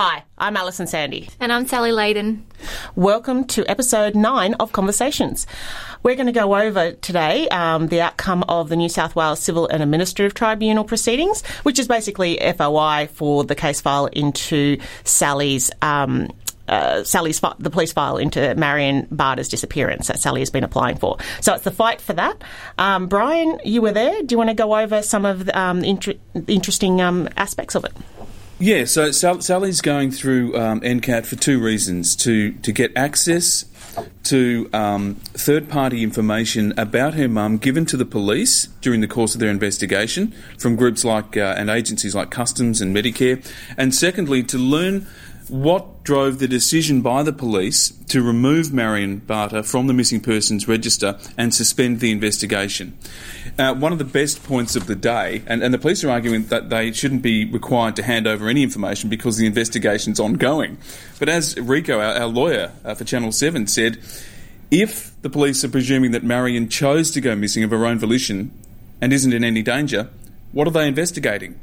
Hi, I'm Alison Sandy. And I'm Sally Leydon. Welcome to episode nine of Conversations. We're going to go over today um, the outcome of the New South Wales Civil and Administrative Tribunal proceedings, which is basically FOI for the case file into Sally's. Um, uh, Sally's fi- the police file into Marion Barter's disappearance that Sally has been applying for. So it's the fight for that. Um, Brian, you were there. Do you want to go over some of the um, inter- interesting um, aspects of it? Yeah, so Sally's going through um, NCAT for two reasons to, to get access to um, third party information about her mum given to the police during the course of their investigation from groups like uh, and agencies like Customs and Medicare, and secondly, to learn what drove the decision by the police to remove Marion Barter from the missing persons register and suspend the investigation. Uh, one of the best points of the day, and, and, the police are arguing that they shouldn't be required to hand over any information because the investigation's ongoing. But as Rico, our, our lawyer uh, for Channel 7, said, if the police are presuming that Marion chose to go missing of her own volition and isn't in any danger, what are they investigating?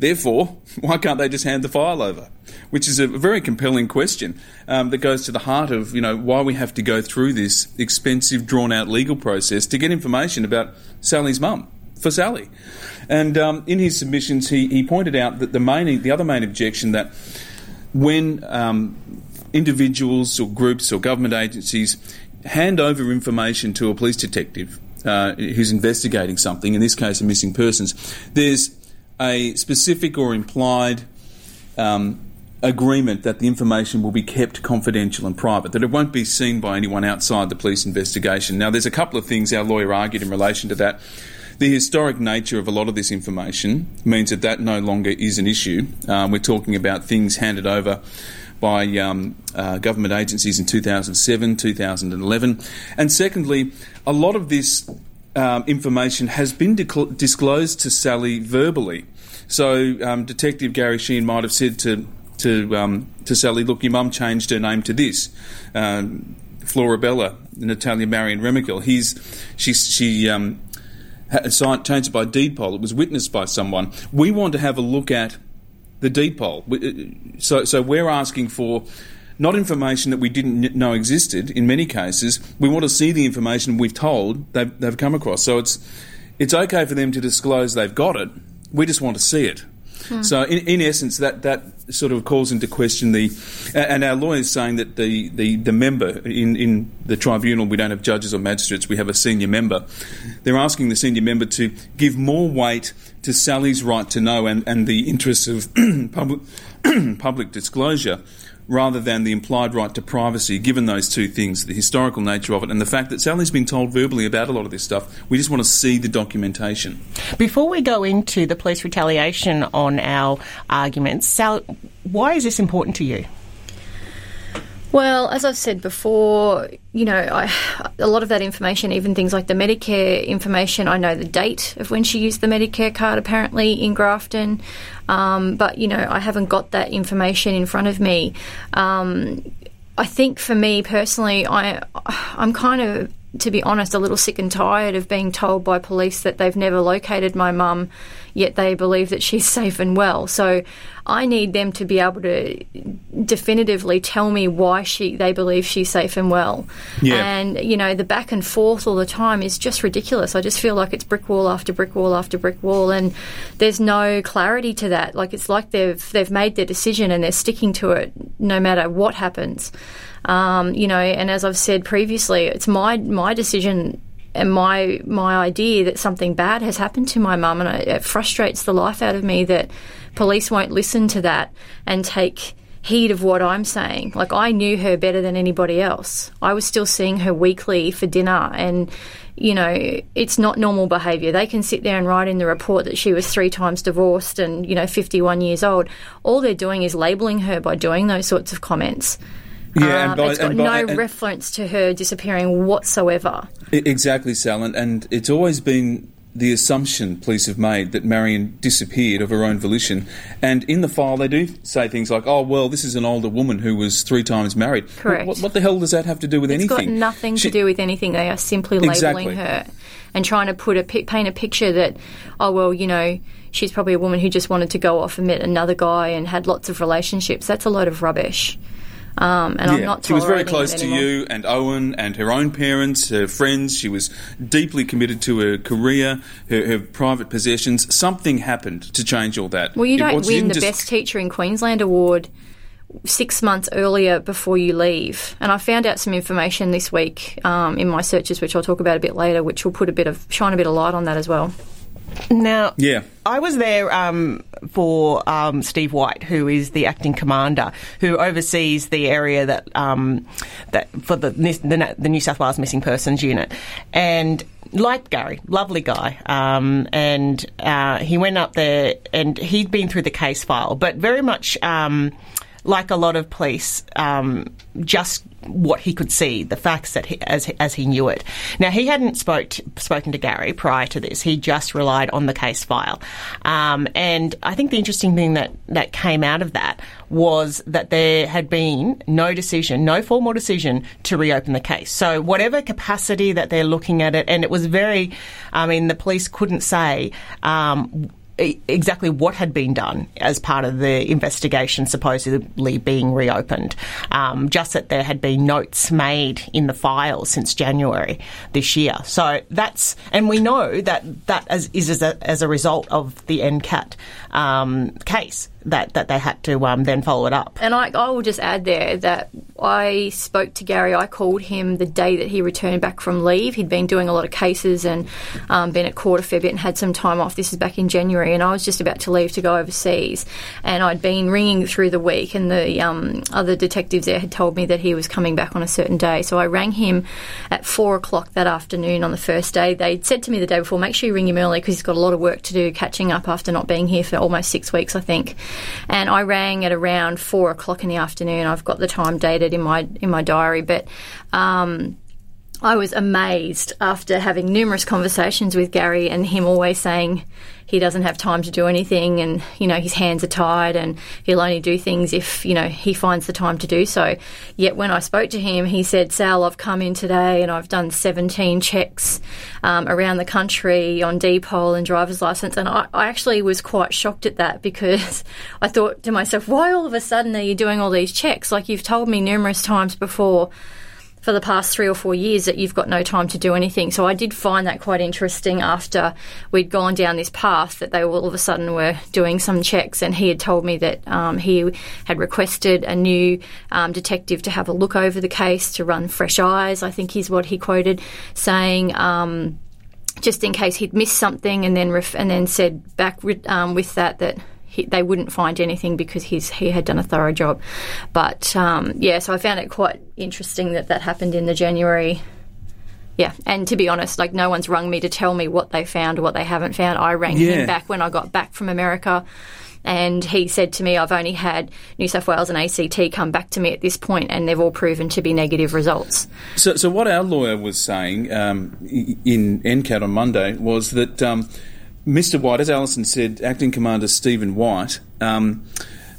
Therefore, why can't they just hand the file over? Which is a very compelling question um, that goes to the heart of you know why we have to go through this expensive, drawn-out legal process to get information about Sally's mum for Sally. And um, in his submissions, he, he pointed out that the main, the other main objection that when um, individuals or groups or government agencies hand over information to a police detective uh, who's investigating something, in this case, a missing persons, there's a specific or implied um, agreement that the information will be kept confidential and private, that it won't be seen by anyone outside the police investigation. Now, there's a couple of things our lawyer argued in relation to that. The historic nature of a lot of this information means that that no longer is an issue. Um, we're talking about things handed over by um, uh, government agencies in 2007, 2011. And secondly, a lot of this um, information has been disclosed to Sally verbally. So um, Detective Gary Sheehan might have said to to um, to Sally, "Look, your mum changed her name to this." Um, Florabella, Natalia Marion Remakel. He's she she um, changed it by deed poll. It was witnessed by someone. We want to have a look at the deed poll. Uh, so so we're asking for not information that we didn't know existed in many cases. We want to see the information we've told they've, they've come across. So it's, it's okay for them to disclose they've got it. We just want to see it. Hmm. So, in, in, essence, that, that sort of calls into question the. And our lawyer is saying that the, the, the member in, in the tribunal, we don't have judges or magistrates, we have a senior member. They're asking the senior member to give more weight to Sally's right to know and, and the interests of public, public disclosure rather than the implied right to privacy, given those two things, the historical nature of it and the fact that Sally's been told verbally about a lot of this stuff. We just want to see the documentation. Before we go into the police retaliation on our arguments, Sal, why is this important to you? Well, as I've said before, you know, I, a lot of that information, even things like the Medicare information, I know the date of when she used the Medicare card apparently in Grafton, um, but, you know, I haven't got that information in front of me. Um, I think for me personally, I, I'm kind of to be honest, a little sick and tired of being told by police that they've never located my mum, yet they believe that she's safe and well. So I need them to be able to definitively tell me why she they believe she's safe and well. Yeah. And you know, the back and forth all the time is just ridiculous. I just feel like it's brick wall after brick wall after brick wall, and there's no clarity to that. Like it's like they've they've made their decision and they're sticking to it no matter what happens. Um, you know, and as I've said previously, it's my my decision and my my idea that something bad has happened to my mum, and it, it frustrates the life out of me that police won't listen to that and take heed of what I'm saying. Like I knew her better than anybody else. I was still seeing her weekly for dinner and you know, it's not normal behaviour. They can sit there and write in the report that she was three times divorced and, you know, 51 years old. All they're doing is labelling her by doing those sorts of comments. Yeah, um, by, it's got by, no reference to her disappearing whatsoever. Exactly, Sal, and, and it's always been the assumption police have made that Marion disappeared of her own volition. And in the file, they do say things like, oh, well, this is an older woman who was three times married. Correct. What, what the hell does that have to do with It's anything? It's got nothing She- to do with anything. They are simply Exactly. labelling her and trying to put a paint a picture that, oh well, you know, she's probably a woman who just wanted to go off and met another guy and had lots of relationships. That's a load of rubbish. Um, and I'm not. she was very close to you and Owen and her own parents, her friends. She was deeply committed to her career, her, her private possessions. Something happened to change all that. Well, you don't was- win didn't the just- best teacher in Queensland award six months earlier before you leave. And I found out some information this week um, in my searches, which I'll talk about a bit later, which will put a bit of shine a bit of light on that as well. Now, Yeah. I was there um, for um, Steve White, who is the acting commander, who oversees the area that um, that for the, the the New South Wales Missing Persons Unit, and. Like Gary, lovely guy, um, and uh, he went up there and he'd been through the case file, but very much um, like a lot of police, um, just what he could see, the facts that he, as as he knew it. Now he hadn't spoke spoken to Gary prior to this. He just relied on the case file, um, and I think the interesting thing that that came out of that was that there had been no decision, no formal decision to reopen the case. So whatever capacity that they're looking at it, and it was very, I mean, the police couldn't say. Um, exactly what had been done as part of the investigation supposedly being reopened. Um, just that there had been notes made in the file since January this year. So that's, and we know that that as, is as a, as a result of the NCAT um, case that, that they had to um, then follow it up. And I, I will just add there that I spoke to Gary. I called him the day that he returned back from leave. He'd been doing a lot of cases and um, been at court a fair bit and had some time off. This is back in January, and I was just about to leave to go overseas. And I'd been ringing through the week, and the um, other detectives there had told me that he was coming back on a certain day. So I rang him at four o'clock that afternoon on the first day. They'd said to me the day before, make sure you ring him early because he's got a lot of work to do catching up after not being here for almost six weeks, I think. And I rang at around four o'clock in the afternoon. I've got the time dated in my in my diary, but. Um, I was amazed after having numerous conversations with Gary and him always saying he doesn't have time to do anything and, you know, his hands are tied and he'll only do things if, you know, he finds the time to do so. Yet when I spoke to him, he said, Sal, I've come in today and I've done 17 checks um, around the country on deed poll and driver's license. And I, I actually was quite shocked at that because I thought to myself, why all of a sudden are you doing all these checks? Like you've told me numerous times before for the past three or four years that you've got no time to do anything. So I did find that quite interesting after we'd gone down this path that they all of a sudden were doing some checks. And he had told me that um, he had requested a new um, detective to have a look over the case to run fresh eyes, I think is what he quoted, saying. Um, just in case he'd missed something, and then ref- and then said back with, um, with that that he, they wouldn't find anything because he's he had done a thorough job. But um, yeah, so I found it quite interesting that that happened in the January. Yeah, and to be honest, like no one's rung me to tell me what they found or what they haven't found. I rang Yeah. him back when I got back from America. And he said to me, I've only had New South Wales and ACT come back to me at this point, and they've all proven to be negative results. So, so what our lawyer was saying um, in NCAT on Monday was that um, Mr. White, as Alison said, Acting Commander Stephen White, um,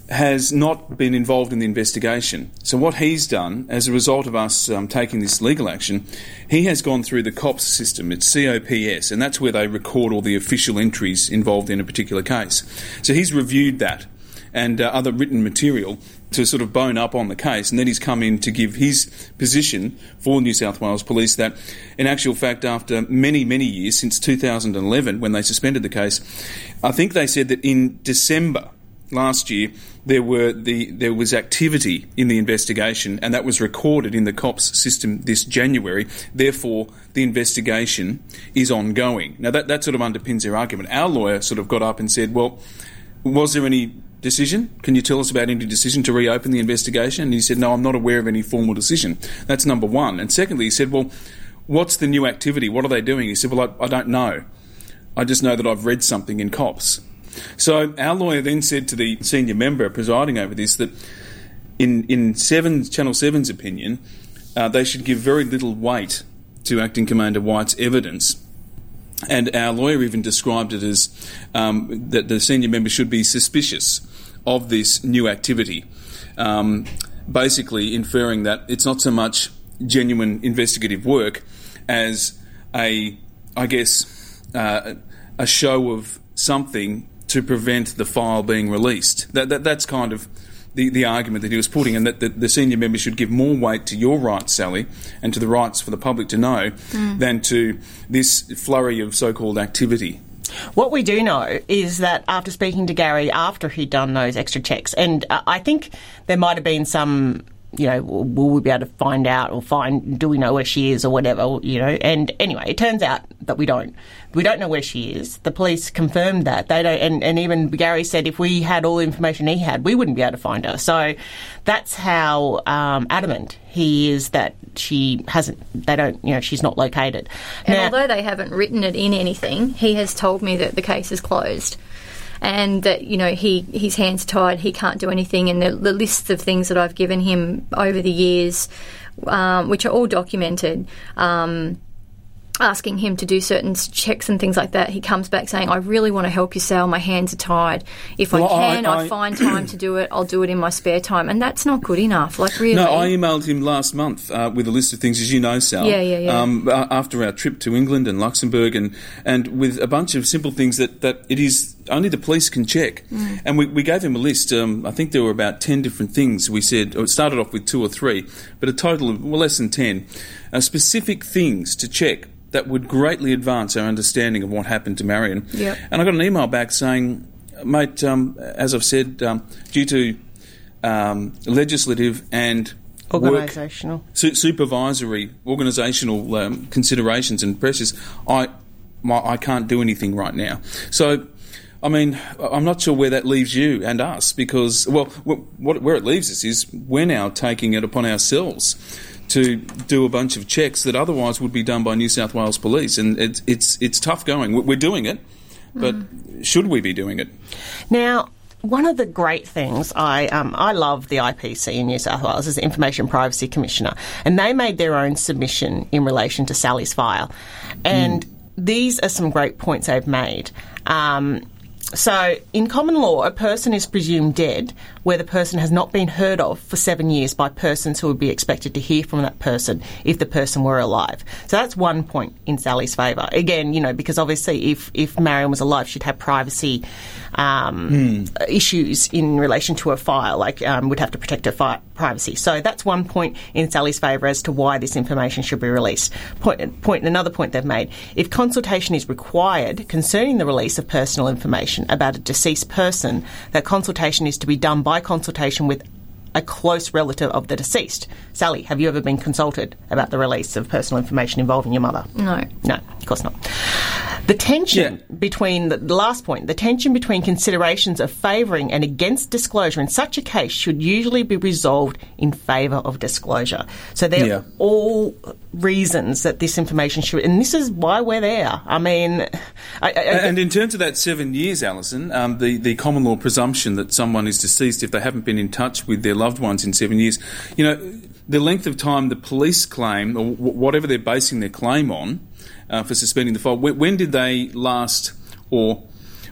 has not been involved in the investigation. So, what he's done, as a result of us um, taking this legal action, he has gone through the COPS system. It's COPS, and that's where they record all the official entries involved in a particular case. So, he's reviewed that and uh, other written material to sort of bone up on the case, and then he's come in to give his position for New South Wales Police that, in actual fact, after many, many years, since 2011, when they suspended the case, I think they said that in December last year there were the there was activity in the investigation, and that was recorded in the COPS system this January. Therefore, the investigation is ongoing. Now that that sort of underpins their argument. Our lawyer sort of got up and said, "Well, was there any decision? Can you tell us about any decision to reopen the investigation?" And he said, "No, I'm not aware of any formal decision." That's number one. And secondly, he said, "Well, what's the new activity? What are they doing?" He said, "Well, I, I don't know. I just know that I've read something in COPS." So our lawyer then said to the senior member presiding over this that, in in Seven Channel 7's opinion, uh, they should give very little weight to Acting Commander White's evidence and our lawyer even described it as um, that the senior member should be suspicious of this new activity, um, basically inferring that it's not so much genuine investigative work as a, I guess, uh, a show of something to prevent the file being released. That, that that's kind of the, the argument that he was putting, and that the, the, senior member should give more weight to your rights, Sally, and to the rights for the public to know, mm. than to this flurry of so called activity. What we do know is that after speaking to Gary after he'd done those extra checks, and uh, I think there might have been some you know, will we be able to find out or find, do we know where she is or whatever, you know? And anyway, it turns out that we don't. We don't know where she is. The police confirmed that. They don't, and, and even Gary said if we had all the information he had, we wouldn't be able to find her. So that's how um, adamant he is that she hasn't, they don't, you know, she's not located. And now, although they haven't written it in anything, he has told me that the case is closed and that you know he his hands tied, he can't do anything. And the, the lists of things that I've given him over the years, um, which are all documented. Um, asking him to do certain checks and things like that, he comes back saying, I really want to help you, Sal. My hands are tied. If well, I can, I, I, I find time to do it, I'll do it in my spare time. And that's not good enough. Like, really. No, I emailed him last month uh, with a list of things, as you know, Sal. Yeah, yeah, yeah. Um, after our trip to England and Luxembourg, and, and with a bunch of simple things that, that it is only the police can check. Mm. And we, we gave him a list. Um, I think there were about 10 different things. We said, it started off with two or three, but a total of well, less than 10. Uh, specific things to check that would greatly advance our understanding of what happened to Marion. Yep. And I got an email back saying, mate, um, as I've said, um, due to um, legislative and organisational, su- supervisory, organisational um, considerations and pressures, I my, I can't do anything right now. So. I mean, I'm not sure where that leaves you and us because, well, what, where it leaves us is we're now taking it upon ourselves to do a bunch of checks that otherwise would be done by New South Wales Police, and it's it's it's tough going. We're doing it, but mm. should we be doing it? Now, one of the great things I um, I love the IPC in New South Wales as the Information Privacy Commissioner, and they made their own submission in relation to Sally's file, and. Mm. These are some great points they've made. Um, so, in common law, a person is presumed dead where the person has not been heard of for seven years by persons who would be expected to hear from that person if the person were alive. So that's one point in Sally's favour. Again, you know, because obviously if, if Marion was alive, she'd have privacy um, mm. issues in relation to a file, like um, would have to protect her fi- privacy. So that's one point in Sally's favour as to why this information should be released. Point, point, another point they've made: if consultation is required concerning the release of personal information about a deceased person, that consultation is to be done by consultation with a close relative of the deceased. Sally, have you ever been consulted about the release of personal information involving your mother? No. No, of course not. The tension yeah. between the, the, last point, the tension between considerations of favouring and against disclosure in such a case should usually be resolved in favour of disclosure. So they're yeah. all reasons that this information should, and this is why we're there. I mean, I, I, and in terms of that seven years, Alison, um, the the common law presumption that someone is deceased if they haven't been in touch with their loved ones in seven years, you know, the length of time the police claim or whatever they're basing their claim on uh, for suspending the file. When, when, did they last, or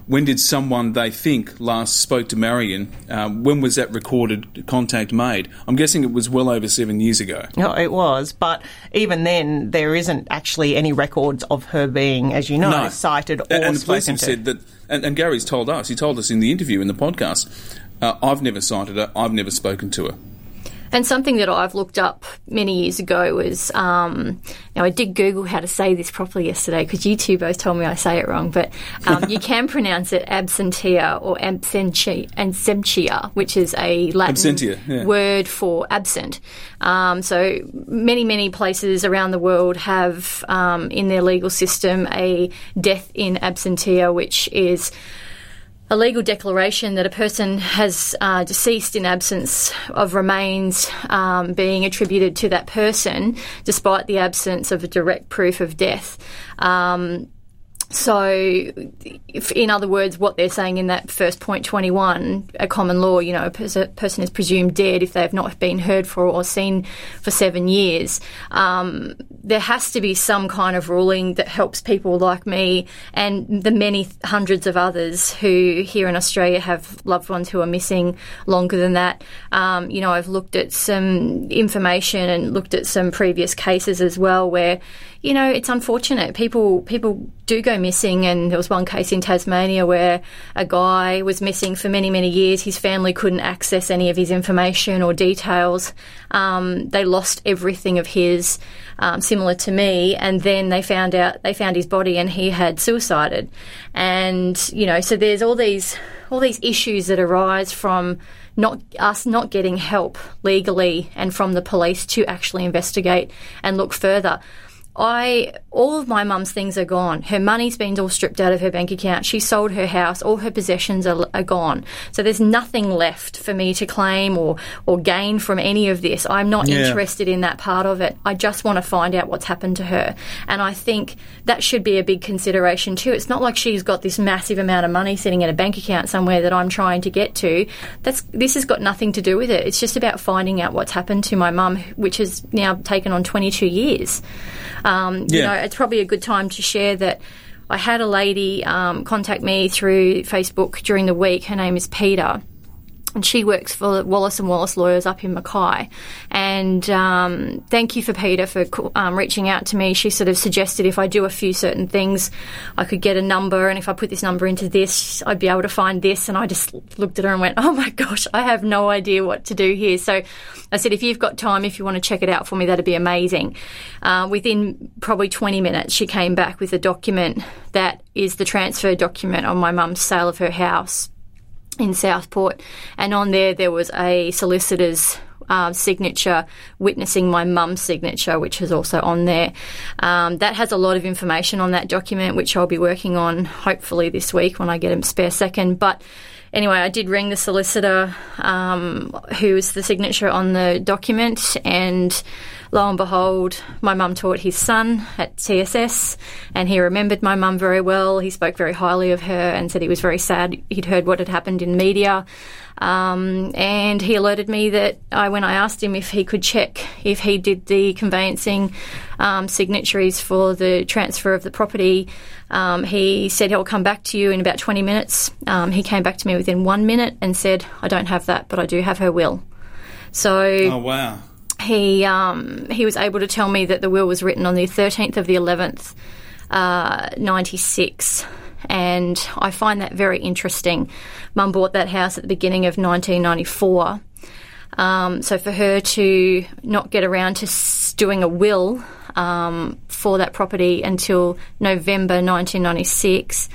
when did someone they think last spoke to Marion? Um, when was that recorded contact made? I'm guessing it was well over seven years ago. No, it was, but even then, there isn't actually any records of her being, as you know, no. sighted or and, and the police have said that, and, and, Gary's told us, he told us in the interview in the podcast, uh, I've never sighted her, I've never spoken to her. And something that I've looked up many years ago was um, now I did Google how to say this properly yesterday because you two both told me I say it wrong, but um, you can pronounce it absentia or absentia, which is a Latin absentia, yeah. word for absent. Um, so many, many places around the world have um, in their legal system a death in absentia, which is a legal declaration that a person has uh, deceased in absence of remains um, being attributed to that person, despite the absence of a direct proof of death. Um, So, in other words, what they're saying in that first point 21, a common law, you know, a, pers- person is presumed dead if they have not been heard for or seen for seven years. Um, there has to be some kind of ruling that helps people like me and the many hundreds of others who here in Australia have loved ones who are missing longer than that. Um, you know, I've looked at some information and looked at some previous cases as well where you know, it's unfortunate. People people do go missing, and there was one case in Tasmania where a guy was missing for many many years. His family couldn't access any of his information or details. Um, they lost everything of his, um, similar to me, and then they found out they found his body, and he had suicided. And you know, so there's all these all these issues that arise from not us not getting help legally and from the police to actually investigate and look further. I all of my mum's things are gone. Her money's been all stripped out of her bank account. She sold her house. All her possessions are, are, gone. So there's nothing left for me to claim or or gain from any of this. I'm not yeah. interested in that part of it. I just want to find out what's happened to her. And I think that should be a big consideration too. It's not like she's got this massive amount of money sitting in a bank account somewhere that I'm trying to get to. That's this has got nothing to do with it. It's just about finding out what's happened to my mum, which has now taken on 22 years. Um, yeah. You know, it's probably a good time to share that. I had a lady um, contact me through Facebook during the week. Her name is Peter and she works for Wallace and Wallace Lawyers up in Mackay. And um, thank you for Peter for um, reaching out to me. She sort of suggested if I do a few certain things, I could get a number, and if I put this number into this, I'd be able to find this. And I just looked at her and went, "Oh my gosh, I have no idea what to do here." So I said, "If you've got time, if you want to check it out for me, that'd be amazing." Uh, within probably 20 minutes, she came back with a document that is the transfer document on my mum's sale of her house in Southport, and on there there was a solicitor's uh, signature witnessing my mum's signature, which is also on there. Um, that has a lot of information on that document, which I'll be working on hopefully this week when I get a spare second. But anyway, I did ring the solicitor um, who is the signature on the document, and lo and behold, my mum taught his son at TSS, and he remembered my mum very well. He spoke very highly of her and said he was very sad he'd heard what had happened in media. Um, and he alerted me that I, when I asked him if he could check if he did the conveyancing um, signatories for the transfer of the property, um, he said he'll come back to you in about 20 minutes. Um, he came back to me within one minute and said, I don't have that, but I do have her will. So. Oh, wow he um, he was able to tell me that the will was written on the 13th of the 11th, uh, 96. And I find that very interesting. Mum bought that house at the beginning of 1994. Um, so for her to not get around to doing a will um, for that property until November 1996,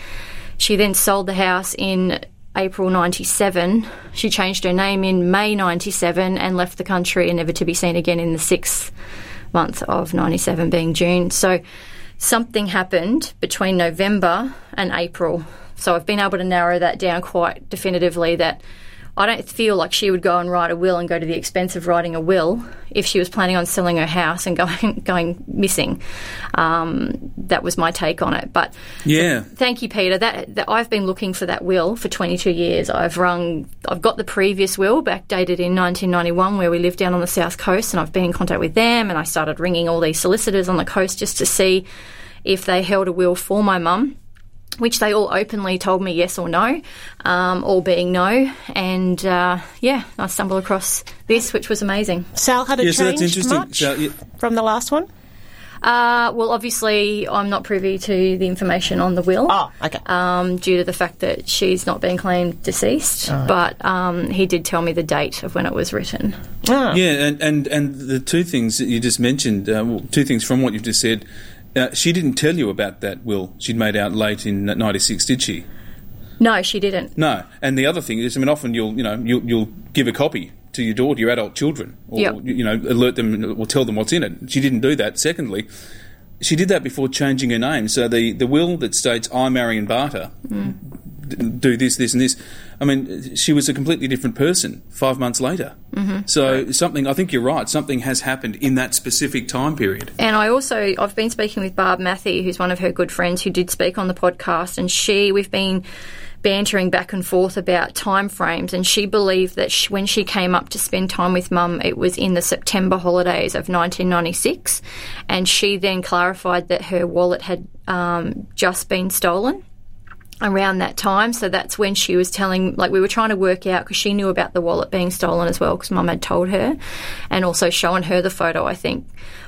she then sold the house in April 97. She changed her name in May 97 and left the country and never to be seen again in the sixth month of 97, being June. So something happened between November and April. So I've been able to narrow that down quite definitively that I don't feel like she would go and write a will and go to the expense of writing a will if she was planning on selling her house and going going missing. Um, that was my take on it. But yeah, thank you, Peter. That, that, I've been looking for that will for 22 years. I've rung. I've got the previous will backdated in 1991, where we lived down on the south coast, and I've been in contact with them. And I started ringing all these solicitors on the coast just to see if they held a will for my mum which they all openly told me yes or no, um, all being no. And uh, yeah, I stumbled across this, which was amazing. Sal, had it yeah, changed so much so, yeah. from the last one? Uh, well, obviously, I'm not privy to the information on the will. Oh, okay. Um, due to the fact that she's not been claimed deceased, oh. but um, he did tell me the date of when it was written. Oh. Yeah, and, and, and the two things that you just mentioned, uh, well, two things from what you've just said uh, she didn't tell you about that will she'd made out late in '96, did she? No, she didn't. No, and the other thing is, I mean, often you'll you know you'll, you'll give a copy to your daughter, your adult children, or yep. you know alert them or tell them what's in it. She didn't do that. Secondly, she did that before changing her name. So the the will that states I, Marion Barter, mm. do this, this, and this. I mean, she was a completely different person five months later. Mm-hmm. So right. something, I think you're right. Something has happened in that specific time period. And I also, I've been speaking with Barb Matthew, who's one of her good friends who did speak on the podcast, and she, we've been bantering back and forth about time frames, and she believed that she, when she came up to spend time with mum, it was in the September holidays of 1996, and she then clarified that her wallet had um, just been stolen around that time. So that's when she was telling, like, we were trying to work out because she knew about the wallet being stolen as well because mum had told her and also shown her the photo, I think,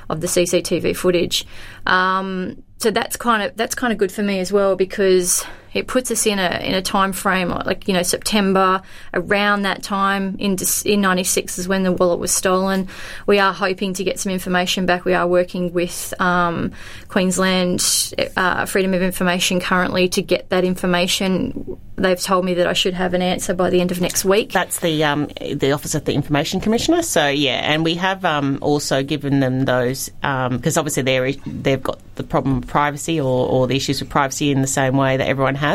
of the CCTV footage. Um, so that's kind of that's kind of good for me as well because it puts us in a in a time frame like you know September around that time in in 96 is when the wallet was stolen. We are hoping to get some information back. We are working with um, Queensland uh, Freedom of Information currently to get that information. They've told me that I should have an answer by the end of next week. That's the um, the office of the information commissioner. So yeah and we have um, also given them those because um, obviously they they've got the problem of privacy or, or the issues with privacy in the same way that everyone has.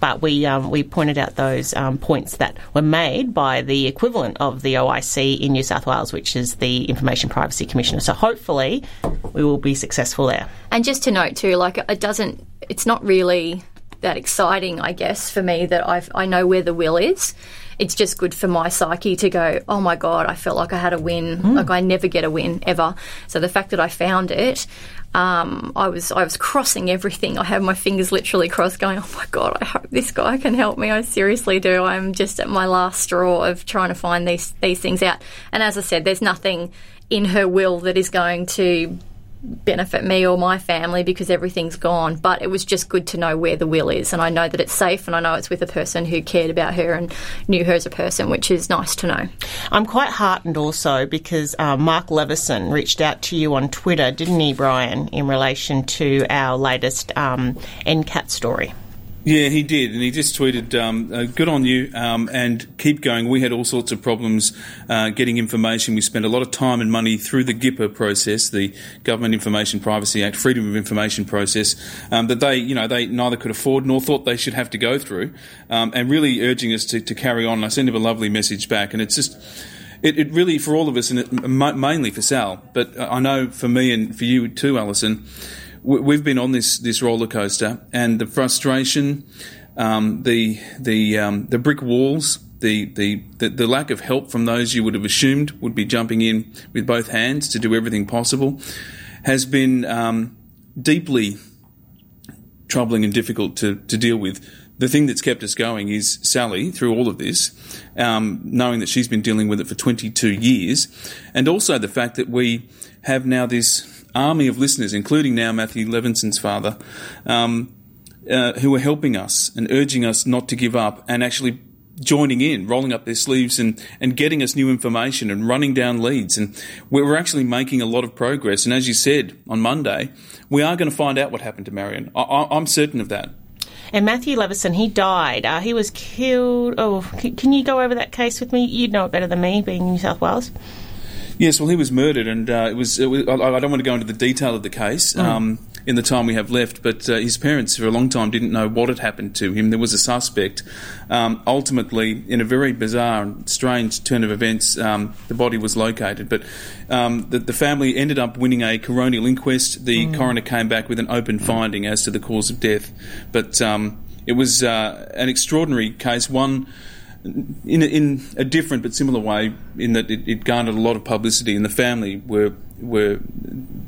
But we um, we pointed out those um, points that were made by the equivalent of the OIC in New South Wales, which is the Information Privacy Commissioner. So hopefully we will be successful there. And just to note too, like it doesn't, it's not really that exciting, I guess, for me that i I know where the will is it's just good for my psyche to go, oh my God, I felt like I had a win. Mm. Like I never get a win ever. So the fact that I found it, um, I was I was crossing everything. I had my fingers literally crossed, going, "Oh my god! I hope this guy can help me." I seriously do. I'm just at my last straw of trying to find these these things out. And as I said, there's nothing in her will that is going to benefit me or my family because everything's gone. But it was just good to know where the will is, and I know that it's safe, and I know it's with a person who cared about her and knew her as a person, which is nice to know. I'm quite heartened also because uh, Mark Leveson reached out to you on Twitter, didn't he, Brian, in relation to our latest um, NCAT story. Yeah, he did, and he just tweeted, um, uh, "Good on you, um, and keep going." We had all sorts of problems uh, getting information. We spent a lot of time and money through the GIPA process, the Government Information Privacy Act, Freedom of Information process, um, that they, you know, they neither could afford nor thought they should have to go through, um, and really urging us to, to carry on. And I sent him a lovely message back, and it's just. It, it really, for all of us, and it, mainly for Sal, but I know for me and for you too, Alison, we've been on this this roller coaster, and the frustration, um, the the um, the brick walls, the, the, the lack of help from those you would have assumed would be jumping in with both hands to do everything possible, has been um, deeply troubling and difficult to, to deal with. The thing that's kept us going is Sally through all of this, um, knowing that she's been dealing with it for 22 years, and also the fact that we have now this army of listeners, including now Matthew Leveson's father, um, uh, who are helping us and urging us not to give up and actually joining in, rolling up their sleeves and, and getting us new information and running down leads. And we're actually making a lot of progress. And as you said on Monday, we are going to find out what happened to Marion. I, am certain of that. And Matthew Leveson, he died. Uh, he was killed. Oh, can, you go over that case with me? You'd know it better than me, being in New South Wales. Yes, well, he was murdered, and uh, it, was, it, was, I, don't want to go into the detail of the case mm. um, in the time we have left, but uh, his parents for a long time didn't know what had happened to him. There was a suspect. Um, ultimately, in a very bizarre and strange turn of events, um, the body was located, but um, the, the, family ended up winning a coronial inquest. The mm. coroner came back with an open finding as to the cause of death, but um, it was uh, an extraordinary case, one in a, in a different but similar way, in that it, it, garnered a lot of publicity, and the family were were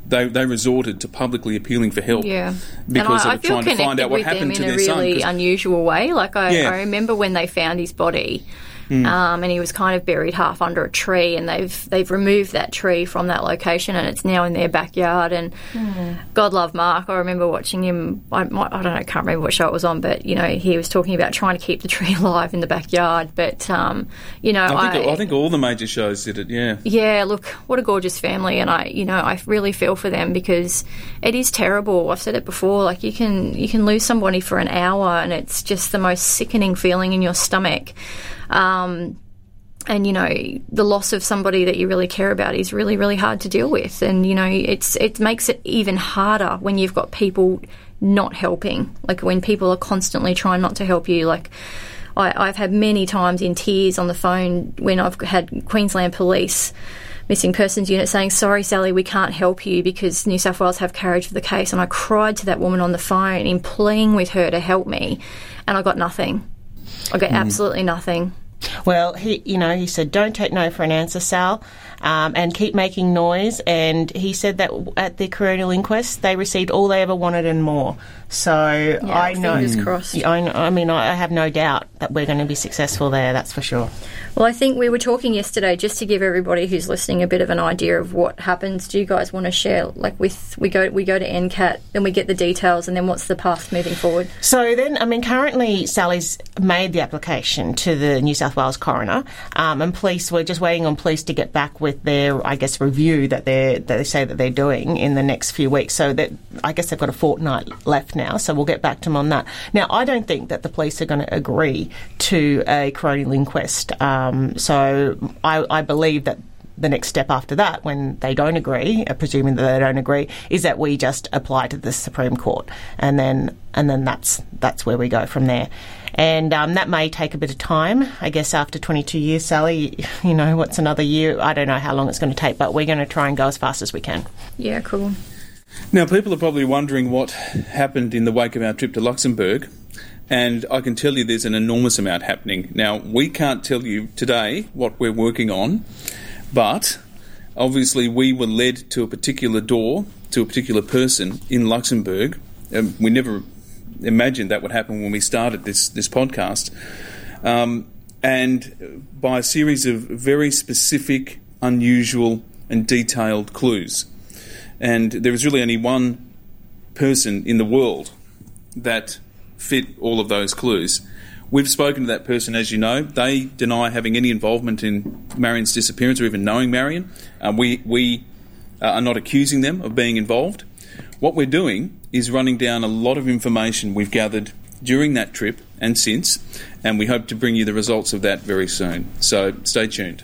they they resorted to publicly appealing for help. Yeah, because I, of I trying to find out what happened to their son. In a really unusual way. Like I, yeah. I remember when they found his body Mm. Um, and he was kind of buried half under a tree, and they've they've removed that tree from that location, and it's now in their backyard. And mm. God love Mark. I remember watching him. I, I don't know, I can't remember what show it was on, but you know, he was talking about trying to keep the tree alive in the backyard. But um, you know, I think, I, I think all the major shows did it. Yeah. Yeah. Look, what a gorgeous family, and I, you know, I really feel for them because it is terrible. I've said it before. Like you can you can lose somebody for an hour, and it's just the most sickening feeling in your stomach. Um, and you know the loss of somebody that you really care about is really really hard to deal with and you know it's it makes it even harder when you've got people not helping like when people are constantly trying not to help you like I, I've had many times in tears on the phone when I've had Queensland Police missing persons unit saying, Sorry, Sally, we can't help you because New South Wales have carriage of the case. And I cried to that woman on the phone, in pleading with her to help me, and I got nothing. I got mm. absolutely nothing. Well, he, you know, he said, "Don't take no for an answer, Sal, um, and keep making noise." And he said that at the coronial inquest, they received all they ever wanted and more. So yeah, I know, fingers crossed. I, I mean, I have no doubt that we're going to be successful there. That's for sure. Well, I think we were talking yesterday just to give everybody who's listening a bit of an idea of what happens. Do you guys want to share? Like, with we go we go to NCAT, then we get the details, and then what's the path moving forward? So then, I mean, currently Sally's made the application to the New South Wales coroner, um, and police. We're just waiting on police to get back with their, I guess, review that they they say that they're doing in the next few weeks. So that I guess they've got a fortnight left now. So we'll get back to them on that. Now, I don't think that the police are going to agree to a coronial inquest. Um, so I, I believe that the next step after that, when they don't agree, uh, presuming that they don't agree, is that we just apply to the Supreme Court, and then and then that's that's where we go from there. And um, that may take a bit of time. I guess after 22 years, Sally, you know, what's another year? I don't know how long it's going to take, but we're going to try and go as fast as we can. Yeah, cool. Now, people are probably wondering what happened in the wake of our trip to Luxembourg. And I can tell you there's an enormous amount happening. Now, we can't tell you today what we're working on, but obviously we were led to a particular door, to a particular person in Luxembourg. Um, we never imagined that would happen when we started this, this podcast. Um, and by a series of very specific, unusual, and detailed clues. And there is really only one person in the world that fit all of those clues. We've spoken to that person, as you know. They deny having any involvement in Marion's disappearance or even knowing Marion. Uh, we we uh, are not accusing them of being involved. What we're doing is running down a lot of information we've gathered during that trip and since, and we hope to bring you the results of that very soon. So stay tuned.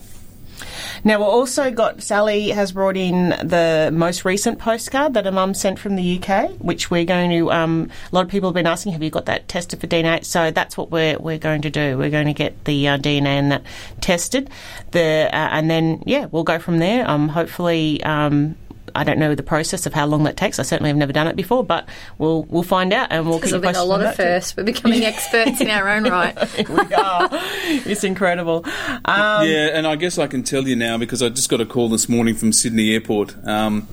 Now, we've also got Sally has brought in the most recent postcard that a mum sent from the UK, which we're going to. Um, a lot of people have been asking, have you got that tested for DNA? So that's what we're we're going to do. We're going to get the uh, DNA and that tested. The uh, and then yeah, we'll go from there. Um, hopefully, um, I don't know the process of how long that takes. I certainly have never done it before, but we'll we'll find out and we'll keep you posted. a lot of firsts. We're becoming experts in our own right. we are. It's incredible. Um, yeah, and I guess I can tell you now because I just got a call this morning from Sydney Airport. Um,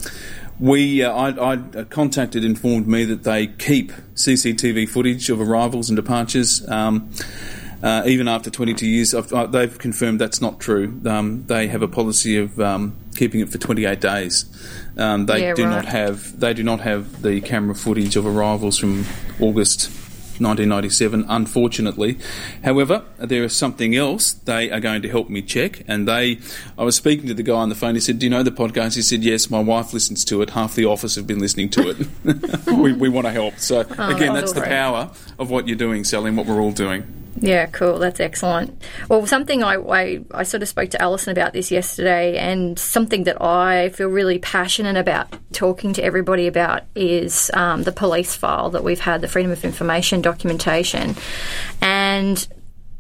we, uh, I, I, contacted, informed me that they keep CCTV footage of arrivals and departures. Um, uh, even after 22 years, uh, they've confirmed that's not true. Um, they have a policy of um, keeping it for 28 days. Um, they yeah, do right. not have they do not have the camera footage of arrivals from August 1997, unfortunately. However, there is something else they are going to help me check. And they, I was speaking to the guy on the phone. He said, "Do you know the podcast?" He said, "Yes, my wife listens to it. Half the office have been listening to it. we, we, want to help." So oh, again, that's the power of what you're doing, Sally, and what we're all doing. Yeah, cool. That's excellent. Well, something I, I, I, sort of spoke to Alison about this yesterday, and something that I feel really passionate about talking to everybody about is um, the police file that we've had, the Freedom of Information documentation. And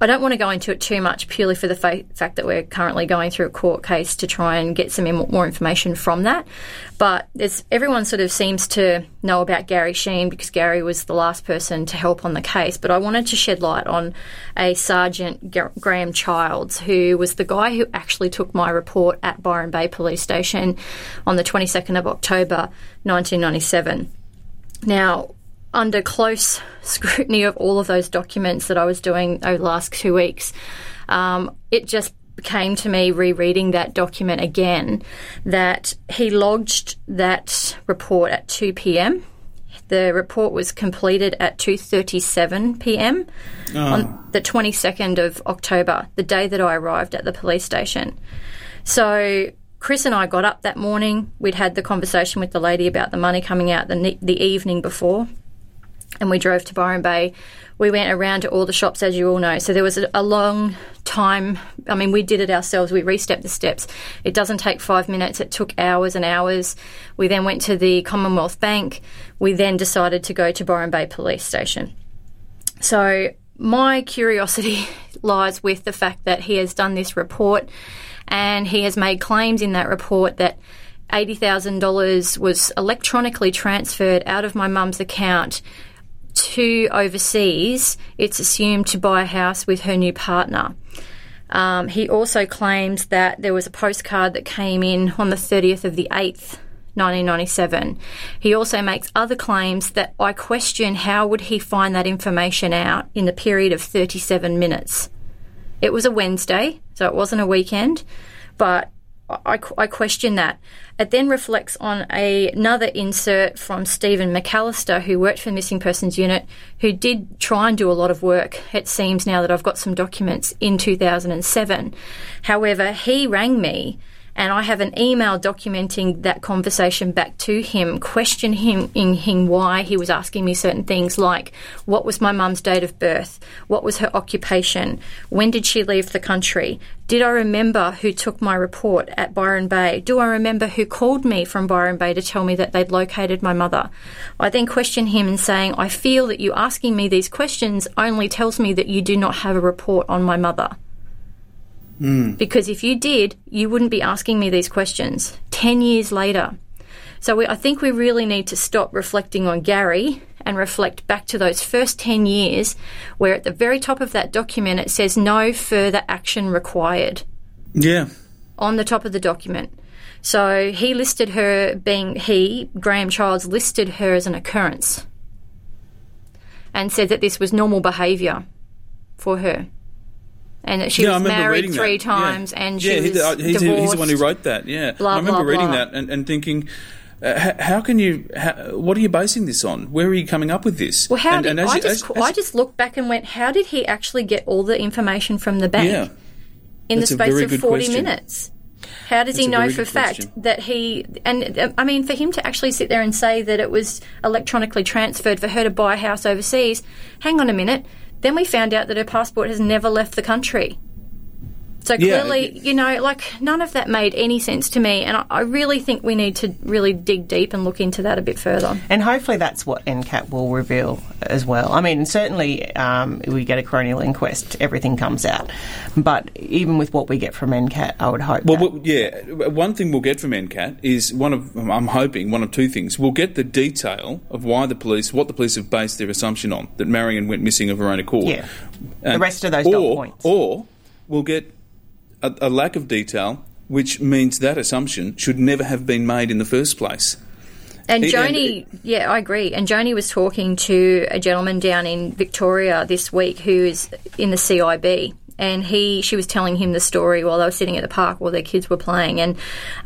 I don't want to go into it too much purely for the fa- fact that we're currently going through a court case to try and get some more information from that. But everyone sort of seems to know about Gary Sheehan because Gary was the last person to help on the case. But I wanted to shed light on a Sergeant Graham Childs, who was the guy who actually took my report at Byron Bay Police Station on the 22nd of October 1997. Now, under close scrutiny of all of those documents that I was doing over the last two weeks, um, it just came to me rereading that document again that he lodged that report at 2 p.m. The report was completed at 2:37 p.m. Oh. on the 22nd of October, the day that I arrived at the police station. So Chris and I got up that morning. We'd had the conversation with the lady about the money coming out the, the evening before and we drove to Byron Bay. We went around to all the shops, as you all know. So there was a, a long time. I mean, we did it ourselves. We re-stepped the steps. It doesn't take five minutes. It took hours and hours. We then went to the Commonwealth Bank. We then decided to go to Byron Bay Police Station. So my curiosity lies with the fact that he has done this report and he has made claims in that report that $80,000 was electronically transferred out of my mum's account to overseas, it's assumed to buy a house with her new partner. Um, he also claims that there was a postcard that came in on the 30th of the 8th, 1997. He also makes other claims that I question how would he find that information out in the period of 37 minutes. It was a Wednesday, so it wasn't a weekend, but I, I question that. It then reflects on a, another insert from Stephen McAllister, who worked for the Missing Persons Unit, who did try and do a lot of work, it seems now that I've got some documents, in 2007. However, he rang me and I have an email documenting that conversation back to him, questioning him, why he was asking me certain things like what was my mum's date of birth, what was her occupation, when did she leave the country, did I remember who took my report at Byron Bay, do I remember who called me from Byron Bay to tell me that they'd located my mother. I then question him and saying, I feel that you asking me these questions only tells me that you do not have a report on my mother. Mm. Because if you did, you wouldn't be asking me these questions 10 years later. So we, I think we really need to stop reflecting on Gary and reflect back to those first 10 years where at the very top of that document it says no further action required. Yeah. On the top of the document. So he listed her being, he, Graham Childs, listed her as an occurrence and said that this was normal behaviour for her and that she yeah, was married three that. times yeah. and she yeah, was he, uh, he's, divorced. he's the one who wrote that. Yeah, Blah, I remember blah, reading blah. that and, and thinking. Uh, how, how can you? How, what are you basing this on? Where are you coming up with this? Well, how and, did and as I you- just as- as- I just looked back and went, how did he actually get all the information from the bank Yeah. in the space of forty question. minutes? How does he That's a know for fact question. that he and uh, I mean for him to actually sit there and say that it was electronically transferred for her to buy a house overseas? Hang on a minute. Then we found out that her passport has never left the country. So clearly, it- you know, like none of that made any sense to me, and I, I really think we need to really dig deep and look into that a bit further. And hopefully that's what NCAT will reveal as well. I mean, certainly um, we get a coronial inquest, everything comes out. But even with what we get from NCAT, I would hope Well, that. well, yeah. One thing we'll get from NCAT is one of I'm hoping one of two things. We'll get the detail of why the police, what the police have based their assumption on that Marion went missing of her own accord. Yeah. The rest of those or, dot points. Or we'll get a, a lack of detail, which means that assumption should never have been made in the first place. And Joni, yeah, I agree. And Joni was talking to a gentleman down in Victoria this week who is in the CIB. And he, she was telling him the story while they were sitting at the park while their kids were playing. And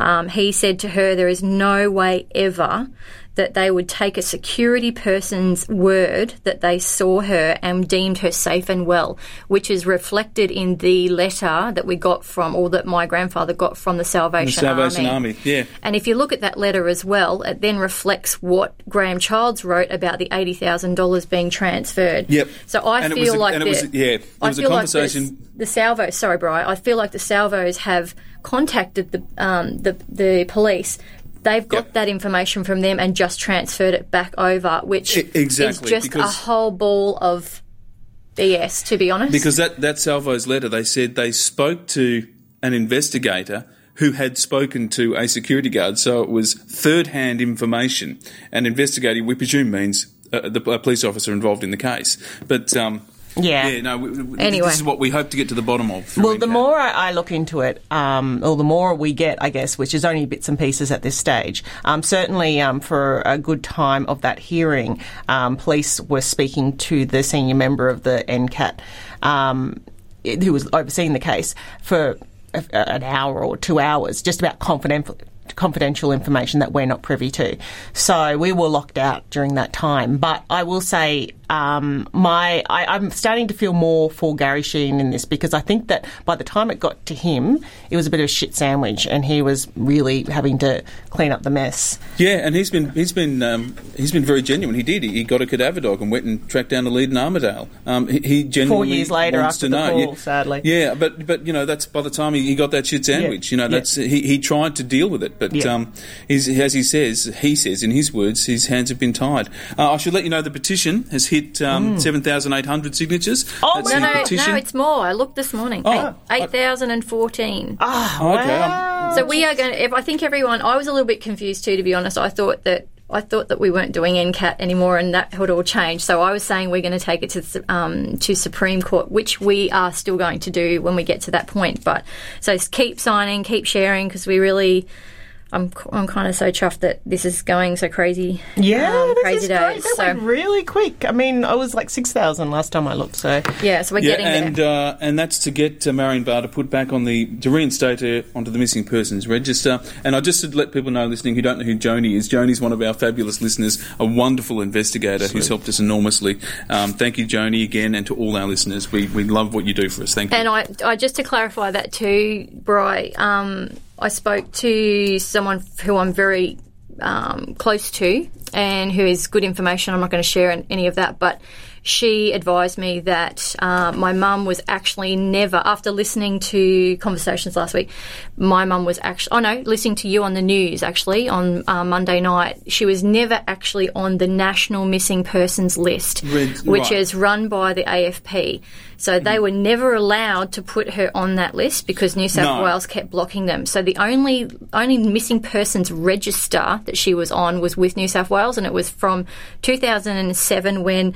um, he said to her, "There is no way ever that they would take a security person's word that they saw her and deemed her safe and well, which is reflected in the letter that we got from, or that my grandfather got from the Salvation, The Salvation, Salvation Army, yeah. and if you look at that letter as well, it then reflects what Graham Childs wrote about the eighty thousand dollars being transferred. Yep. So I And feel was a- like and it was the- a- yeah, it I was a feel like conversation- the, the salvos. Sorry, Bri. I feel like the salvos have contacted the um, the the police. They've got Yep. that information from them and just transferred it back over, which exactly, is just a whole ball of BS. To be honest, Because that, that Salvo's letter, they said they spoke to an investigator who had spoken to a security guard, so it was third hand information. And investigating, we presume, means uh, the a police officer involved in the case. But um, Yeah. yeah, no. We, we, Anyway. this is what we hope to get to the bottom of. Well, the NCAT. more I, I look into it, um, or the more we get, I guess, which is only bits and pieces at this stage. Um, certainly, um, for a good time of that hearing, um, police were speaking to the senior member of the NCAT, um, who was overseeing the case for an hour or two hours, just about confidential. Confidential information that we're not privy to, so we were locked out during that time. But I will say, um, my I, I'm starting to feel more for Gary Sheehan in this because I think that by the time it got to him, it was a bit of a shit sandwich, and he was really having to clean up the mess. Yeah, and he's been he's been um, he's been very genuine. He did. He, he got a cadaver dog and went and tracked down the lead in Armadale. Um, he, he genuinely years later wants after to the know. fall, yeah, sadly. Yeah, but but you know that's by the time he, he got that shit sandwich. You know Yeah. that's he, he tried to deal with it, But Yeah. um, as he says, he says in his words, his hands have been tied. Uh, I should let you know the petition has hit um, 7,800 signatures. Oh, That's No, no, petition. no, it's more. I looked this morning. Oh. Eight thousand and fourteen. Oh, okay. um, So we are going to. I think everyone. I was a little bit confused too, to be honest. I thought that. I thought that we weren't doing NCAT anymore, and that had all changed. So I was saying we're going to take it to um, to Supreme Court, which we are still going to do when we get to that point. But so keep signing, keep sharing, because we really, I'm I'm kind of so chuffed that this is going so crazy. Yeah, um, this crazy is great. That So went really quick. I mean, I was like six thousand last time I looked. So yeah, so we're Yeah, getting and there. uh, and that's to get uh, Marion Barter put back on the to reinstate her onto the missing persons register. And I just to let people know listening who don't know who Joni is. Joni's one of our fabulous listeners, a wonderful investigator who's helped us enormously. Um, thank you, Joni, again, and to all our listeners. We we love what you do for us. Thank you. And I, I just to clarify that too, Bry. Um, I spoke to someone who I'm very um, close to, and who is good information. I'm not going to share any of that, but she advised me that uh, my mum was actually never, after listening to conversations last week, my mum was actually, oh no, listening to you on the news actually on uh, Monday night. She was never actually on the National Missing Persons list, Red- which right. is run by the AFP. So they were never allowed to put her on that list because New South No. Wales kept blocking them. So the only only missing persons register that she was on was with New South Wales, and it was from 2007 when.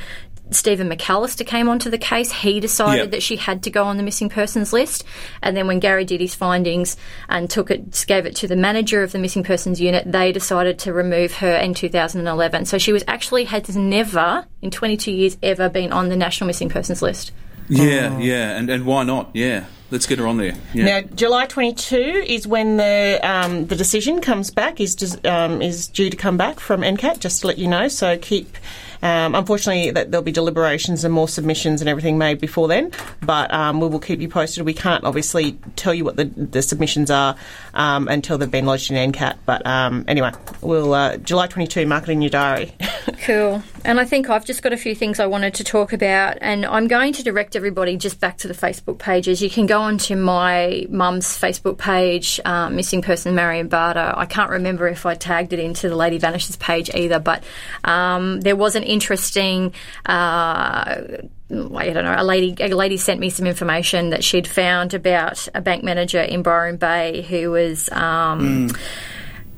Stephen McAllister came onto the case. He decided Yep. that she had to go on the missing persons list, and then when Gary did his findings and took it, gave it to the manager of the missing persons unit, they decided to remove her in 2011. So she was actually has never, in 22 years, ever been on the national missing persons list. yeah, yeah, and and why not? Yeah, let's get her on there. Yeah. now July twenty two is when the um, the decision comes back is des- um, is due to come back from NCAT. Just to let you know, so keep. Um, unfortunately, that there'll be deliberations and more submissions and everything made before then, but um, we will keep you posted. We can't obviously tell you what the, the submissions are um, until they've been lodged in NCAT. But um, anyway, we'll uh, July 22, mark it in your diary. Cool. And I think I've just got a few things I wanted to talk about, and I'm going to direct everybody just back to the Facebook pages. You can go onto my mum's Facebook page, uh, Missing Person Marion Barter. I can't remember if I tagged it into the Lady Vanishes page either, but um, there was an interesting. Uh, I don't know. A lady, a lady sent me some information that she'd found about a bank manager in Byron Bay who was um,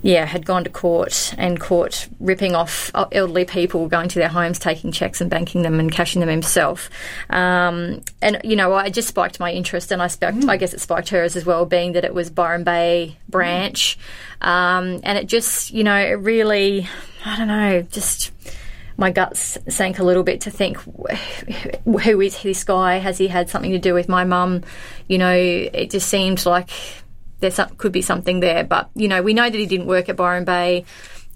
yeah, had gone to court and caught ripping off elderly people, going to their homes, taking checks and banking them and cashing them himself. Um, and you know, I just spiked my interest, and I spoke. I guess it spiked hers as well, being that it was Byron Bay branch, um, and it just, you know, it really, I don't know, just. My guts sank a little bit to think, who is this guy? Has he had something to do with my mum? You know, it just seemed like there could be something there. But you know, we know that he didn't work at Byron Bay.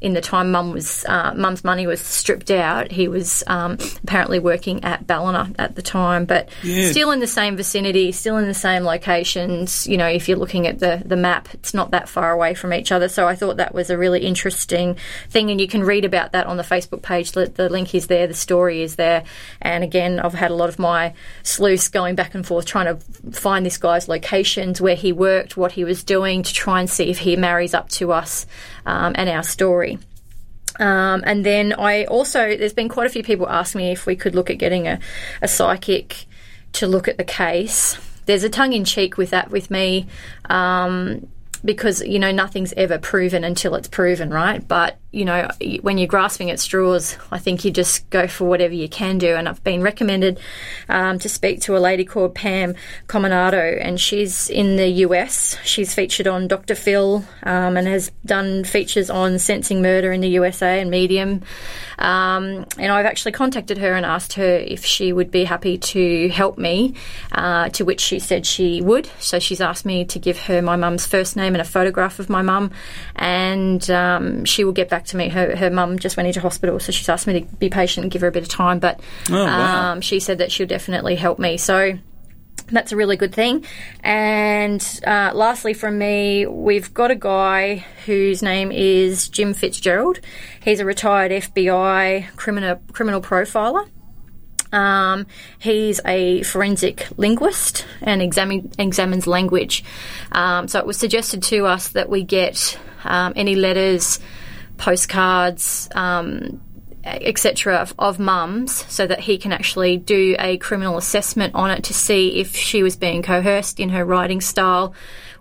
In the time mum was uh, mum's money was stripped out, he was um, apparently working at Ballina at the time, but Yeah. still in the same vicinity, still in the same locations. You know, if you're looking at the the map, it's not that far away from each other. So I thought that was a really interesting thing, and you can read about that on the Facebook page. The, the link is there, the story is there, and again, I've had a lot of my sleuths going back and forth trying to find this guy's locations, where he worked, what he was doing, to try and see if he marries up to us um, and our story. Um, and then I also, there's been quite a few people ask me if we could look at getting a, a psychic to look at the case. There's a tongue in cheek with that with me um, because, you know, nothing's ever proven until it's proven, right? But, you know, when you're grasping at straws, I think you just go for whatever you can do. And I've been recommended um, to speak to a lady called Pam Coronado, and she's in the US. She's featured on Dr. Phil um, and has done features on Sensing Murder in the USA and Medium. Um, and I've actually contacted her and asked her if she would be happy to help me, uh, to which she said she would. So she's asked me to give her my mum's first name and a photograph of my mum, and um, she will get back to me. Her, her mum just went into hospital, so she's asked me to be patient and give her a bit of time. But Oh, wow. um, she said that she'll definitely help me. So that's a really good thing. And uh, lastly, from me, we've got a guy whose name is Jim Fitzgerald. He's a retired FBI criminal criminal profiler. Um, he's a forensic linguist and examine, examines language. Um, so it was suggested to us that we get um, any letters, postcards, um, etc. Of, of mums, so that he can actually do a criminal assessment on it to see if she was being coerced in her writing style.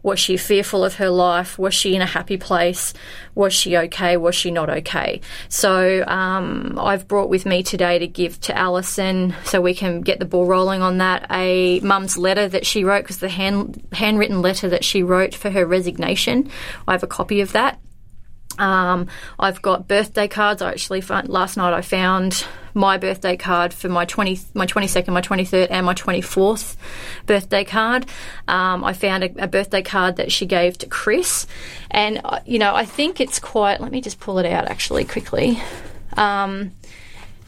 Was she fearful of her life? Was she in a happy place? Was she okay? Was she not okay? So um, I've brought with me today to give to Alison so we can get the ball rolling on that. A mum's letter that she wrote, because the hand, handwritten letter that she wrote for her resignation, I have a copy of that. Um, I've got birthday cards. I actually found, last night I found my birthday card for my twenty, my twenty second, my twenty third, and my twenty fourth birthday card. Um, I found a, a, birthday card that she gave to Chris, and uh, you know I think it's quite. Let me just pull it out actually quickly. Um,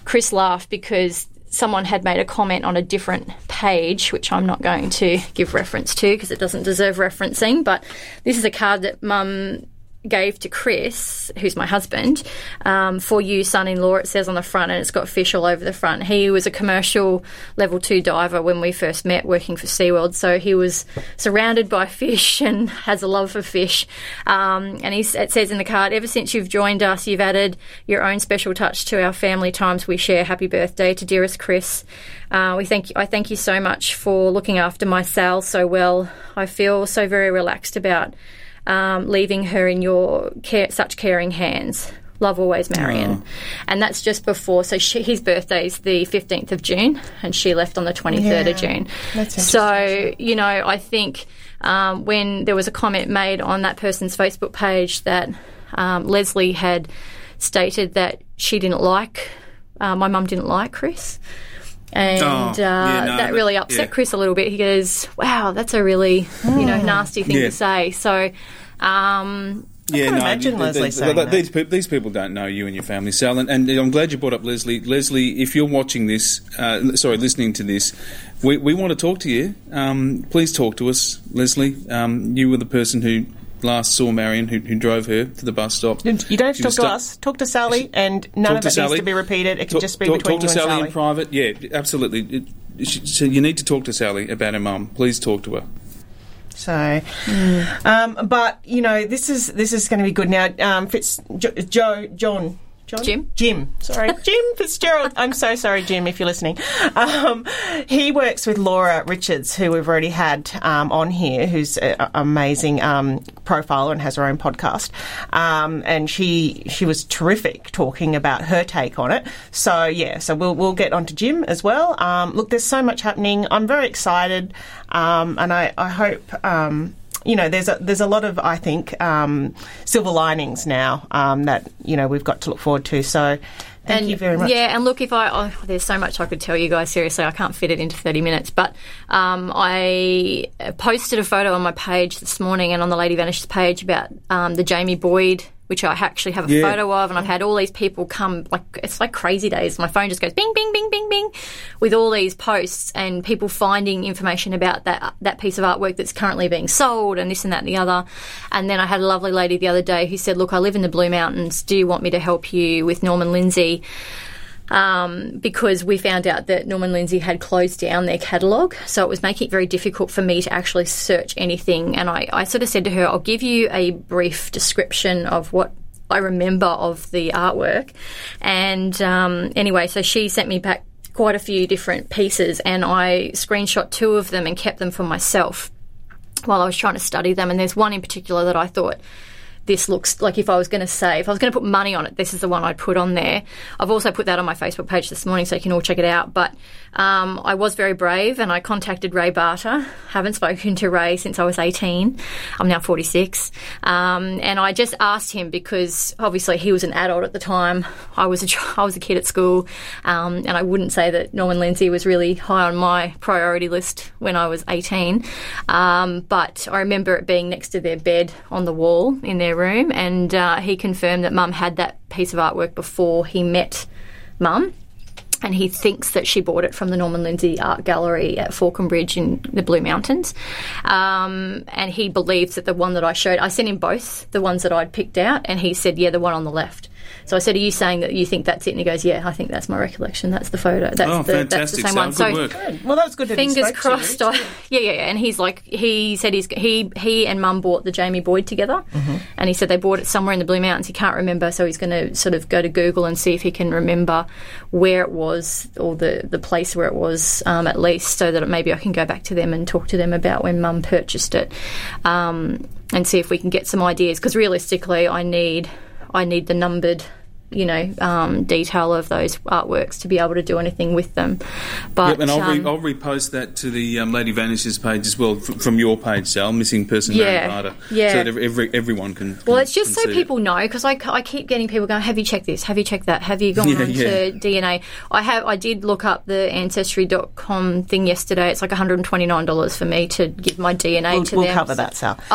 Chris laughed because someone had made a comment on a different page, which I'm not going to give reference to because it doesn't deserve referencing. But this is a card that Mum gave to Chris, who's my husband, um, for you, son in law, it says on the front, and it's got fish all over the front. He was a commercial level two diver when we first met working for SeaWorld, so he was surrounded by fish and has a love for fish. Um, and he, it says in the card, ever since you've joined us, you've added your own special touch to our family times we share. Happy birthday to dearest Chris. Uh, we thank you, I thank you so much for looking after my Sal so well. I feel so very relaxed about um, leaving her in your care, such caring hands. Love always, Marion. Oh. And that's just before. So she, his birthday's the 15th of June, and she left on the 23rd yeah, of June. so, you know, I think um, when there was a comment made on that person's Facebook page that um, Leslie had stated that she didn't like, uh, my mum didn't like Chris and oh, uh, yeah, no, that really upset yeah. Chris a little bit. He goes, "Wow, that's a really you know hmm. nasty thing yeah. to say." So. Um, yeah, no, imagine Leslie saying these, people, these people don't know you and your family, Sal, and, and, I'm glad you brought up Leslie. Leslie, if you're watching this, uh, sorry, listening to this, we, we want to talk to you. Um, please talk to us, Leslie. Um, you were the person who last saw Marion, who, who drove her to the bus stop. You don't have to talk to us. Talk to Sally, and none of it Sally. needs to be repeated. It can talk, just be talk, between talk to Sally, Sally in private. Yeah, absolutely. It, so you need to talk to Sally about her mum. Please talk to her. So, mm. um, but you know, this is this is going to be good now. Um, Fitz, Joe, John, John? Jim. Jim. Sorry, Jim Fitzgerald. I'm so sorry, Jim, if you're listening. Um, he works with Laura Richards, who we've already had um, on here, who's an amazing um, profiler and has her own podcast. Um, and she she was terrific talking about her take on it. So yeah, so we'll we'll get on to Jim as well. Um, look, there's so much happening. I'm very excited, um, and I I hope you know, there's a there's a lot of I think um, silver linings now um, that you know we've got to look forward to. So. Thank and, you very much. Yeah, and look, if I oh, there's so much I could tell you guys. Seriously, I can't fit it into 30 minutes. But um, I posted a photo on my page this morning and on the Lady Vanishes page about um, the Jamie Boyd which I actually have a yeah. photo of, and I've had all these people come like it's like crazy days. My phone just goes bing, bing, bing, bing, bing, with all these posts and people finding information about that that piece of artwork that's currently being sold and this and that and the other. And then I had a lovely lady the other day who said, "Look, I live in the Blue Mountains. Do you want me to help you with Norman Lindsay?" Um, because we found out that Norman Lindsay had closed down their catalogue. So it was making it very difficult for me to actually search anything. And I, I sort of said to her, I'll give you a brief description of what I remember of the artwork. And um, anyway, so she sent me back quite a few different pieces, and I screenshot two of them and kept them for myself while I was trying to study them. And there's one in particular that I thought this looks like if I was going to say, if I was going to put money on it, this is the one I'd put on there. I've also put that on my Facebook page this morning so you can all check it out. But um, I was very brave and I contacted Ray Barter. Haven't spoken to Ray since I was 18. I'm now 46. Um, and I just asked him because obviously he was an adult at the time. I was a, I was a kid at school. Um, and I wouldn't say that Norman Lindsay was really high on my priority list when I was 18. Um, but I remember it being next to their bed on the wall in their room, and uh, he confirmed that Mum had that piece of artwork before he met Mum. And he thinks that she bought it from the Norman Lindsay Art Gallery at Faulconbridge in the Blue Mountains. Um, and he believes that the one that I showed, I sent him both the ones that I'd picked out, and he said, yeah, the one on the left. So I said, "Are you saying that you think that's it?" And he goes, "Yeah, I think that's my recollection. That's the photo. That's Oh, the that's the fantastic, same Sal. one." Good so work. Well, that was good. Fingers spoke you. crossed. I, yeah, yeah, yeah. And he's like, he said he's he he and Mum bought the Jamie Boyd together, Mm-hmm. and he said they bought it somewhere in the Blue Mountains. He can't remember, so he's going to sort of go to Google and see if he can remember where it was or the the place where it was um, at least, so that maybe I can go back to them and talk to them about when Mum purchased it, um, and see if we can get some ideas. Because realistically, I need I need the numbered you know, um, detail of those artworks to be able to do anything with them. But Yep, and I'll, re- um, I'll repost that to the um, Lady Vanishes page as well f- from your page, Sal, missing person Yeah, Mary yeah. so that every, every, everyone can. Well, can- it's just so see it. people know because I, I keep getting people going. Have you checked this? Have you checked that? Have you gone Yeah, on yeah. to DNA? I have. I did look up the ancestry.com thing yesterday. It's like one hundred and twenty nine dollars for me to give my DNA We'll, to we'll them. cover that, Sal.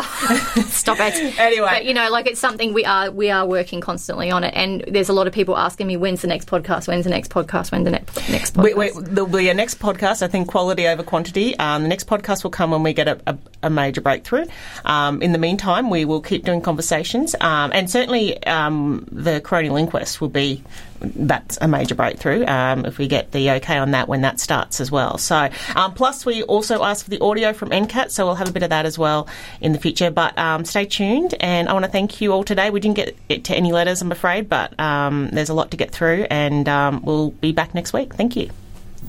Stop it. Anyway. but you know, like it's something we are we are working constantly on it, and there's a lot of people asking me when's the next podcast? When's the next podcast? When's the next next podcast? We, we, there'll be a next podcast. I think quality over quantity. Um, the next podcast will come when we get a, a, a major breakthrough. Um, in the meantime, we will keep doing conversations, um, and certainly um, the coronial inquest will be that's a major breakthrough um, if we get the okay on that when that starts as well. So, um, plus we also asked for the audio from NCAT, so we'll have a bit of that as well in the future. But um, stay tuned, and I want to thank you all today. We didn't get it to any letters, I'm afraid, but um, there's a lot to get through, and um, we'll be back next week. Thank you.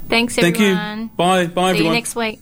Thanks Thank everyone. you. Bye. Bye, See everyone. you next week.